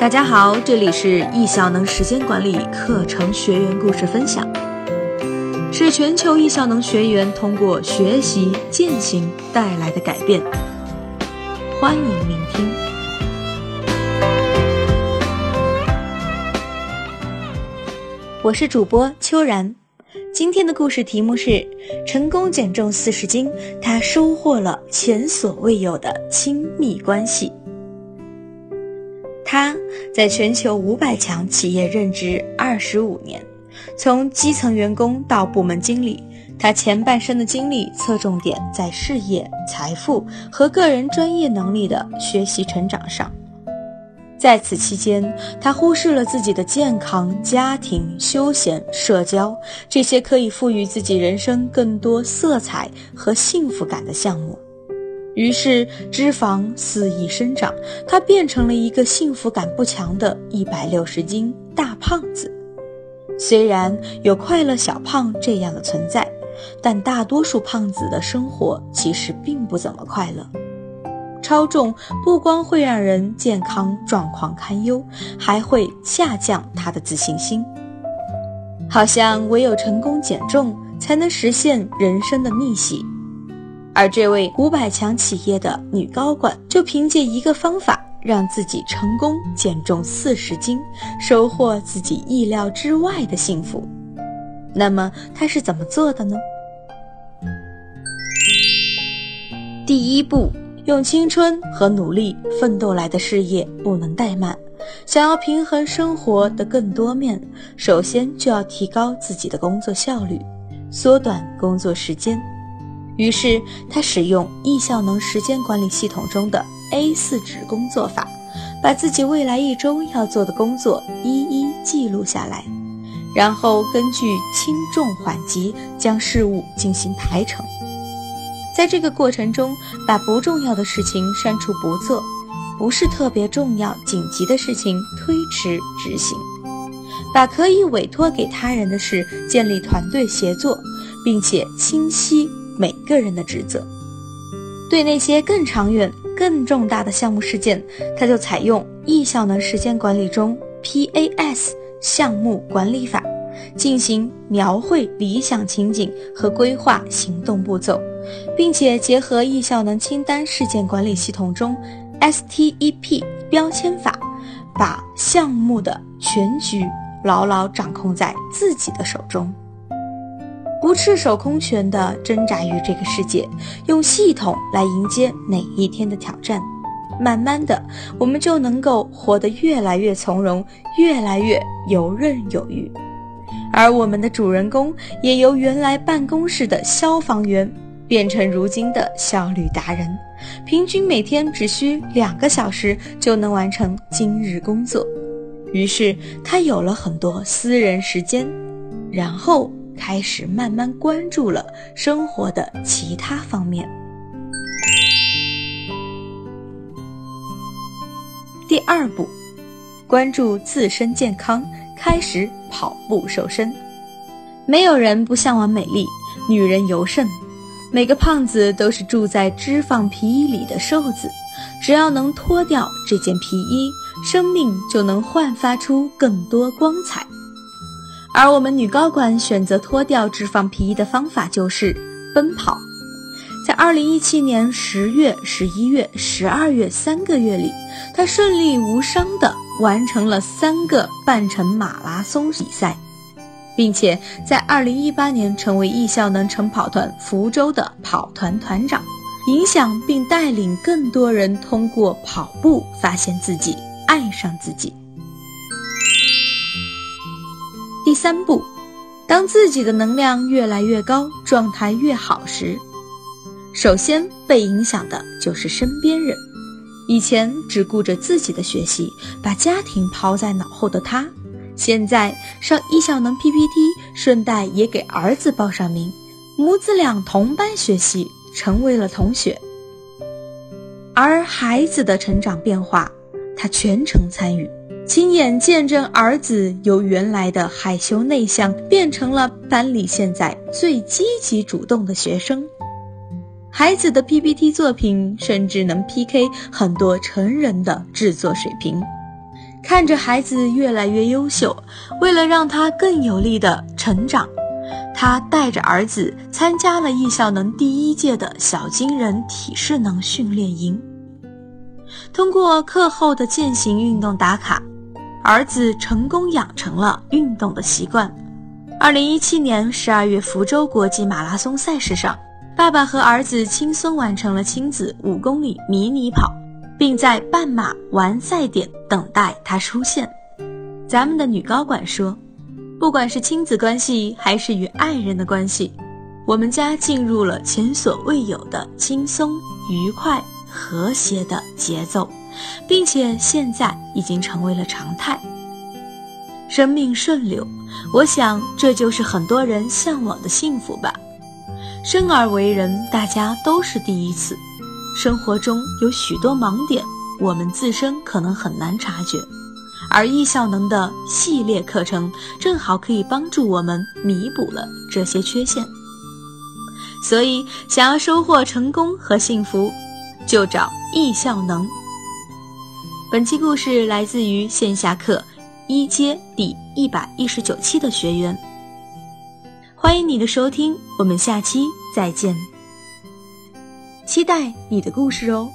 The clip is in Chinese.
大家好，这里是易效能时间管理课程学员故事分享，是全球易效能学员通过学习践行带来的改变。欢迎聆听。我是主播秋然，今天的故事题目是：成功减重四十斤，他收获了前所未有的亲密关系。他在全球五百强企业任职二十五年，从基层员工到部门经理，他前半生的精力侧重点在事业、财富和个人专业能力的学习成长上。在此期间，他忽视了自己的健康、家庭、休闲、社交这些可以赋予自己人生更多色彩和幸福感的项目。于是脂肪肆意生长，他变成了一个幸福感不强的一百六十斤大胖子。虽然有快乐小胖这样的存在，但大多数胖子的生活其实并不怎么快乐。超重不光会让人健康状况堪忧，还会下降他的自信心。好像唯有成功减重，才能实现人生的逆袭。而这位五百强企业的女高管，就凭借一个方法，让自己成功减重四十斤，收获自己意料之外的幸福。那么她是怎么做的呢？第一步，用青春和努力奋斗来的事业不能怠慢。想要平衡生活的更多面，首先就要提高自己的工作效率，缩短工作时间。于是，他使用易效能时间管理系统中的 A 四纸工作法，把自己未来一周要做的工作一一记录下来，然后根据轻重缓急将事物进行排程。在这个过程中，把不重要的事情删除不做，不是特别重要紧急的事情推迟执行，把可以委托给他人的事建立团队协作，并且清晰。每个人的职责，对那些更长远、更重大的项目事件，他就采用易效能时间管理中 PAS 项目管理法，进行描绘理想情景和规划行动步骤，并且结合易效能清单事件管理系统中 STEP 标签法，把项目的全局牢牢掌控在自己的手中。不赤手空拳地挣扎于这个世界，用系统来迎接每一天的挑战，慢慢的，我们就能够活得越来越从容，越来越游刃有余。而我们的主人公也由原来办公室的消防员，变成如今的效率达人，平均每天只需两个小时就能完成今日工作。于是他有了很多私人时间，然后。开始慢慢关注了生活的其他方面。第二步，关注自身健康，开始跑步瘦身。没有人不向往美丽，女人尤甚。每个胖子都是住在脂肪皮衣里的瘦子，只要能脱掉这件皮衣，生命就能焕发出更多光彩。而我们女高管选择脱掉脂肪皮衣的方法就是奔跑。在二零一七年十月、十一月、十二月三个月里，她顺利无伤地完成了三个半程马拉松比赛，并且在二零一八年成为易效能晨跑团福州的跑团团长，影响并带领更多人通过跑步发现自己，爱上自己。第三步，当自己的能量越来越高，状态越好时，首先被影响的就是身边人。以前只顾着自己的学习，把家庭抛在脑后的他，现在上易效能 PPT，顺带也给儿子报上名，母子俩同班学习，成为了同学。而孩子的成长变化，他全程参与。亲眼见证儿子由原来的害羞内向变成了班里现在最积极主动的学生，孩子的 PPT 作品甚至能 PK 很多成人的制作水平。看着孩子越来越优秀，为了让他更有力的成长，他带着儿子参加了艺校能第一届的小金人体适能训练营。通过课后的践行运动打卡，儿子成功养成了运动的习惯。二零一七年十二月福州国际马拉松赛事上，爸爸和儿子轻松完成了亲子五公里迷你跑。并在半马完赛点等待他出现。咱们的女高管说：“不管是亲子关系还是与爱人的关系，我们家进入了前所未有的轻松、愉快、和谐的节奏，并且现在已经成为了常态。生命顺流，我想这就是很多人向往的幸福吧。生而为人，大家都是第一次。”生活中有许多盲点，我们自身可能很难察觉，而易效能的系列课程正好可以帮助我们弥补了这些缺陷。所以，想要收获成功和幸福，就找易效能。本期故事来自于线下课一阶第一百一十九期的学员，欢迎你的收听，我们下期再见。期待你的故事哦。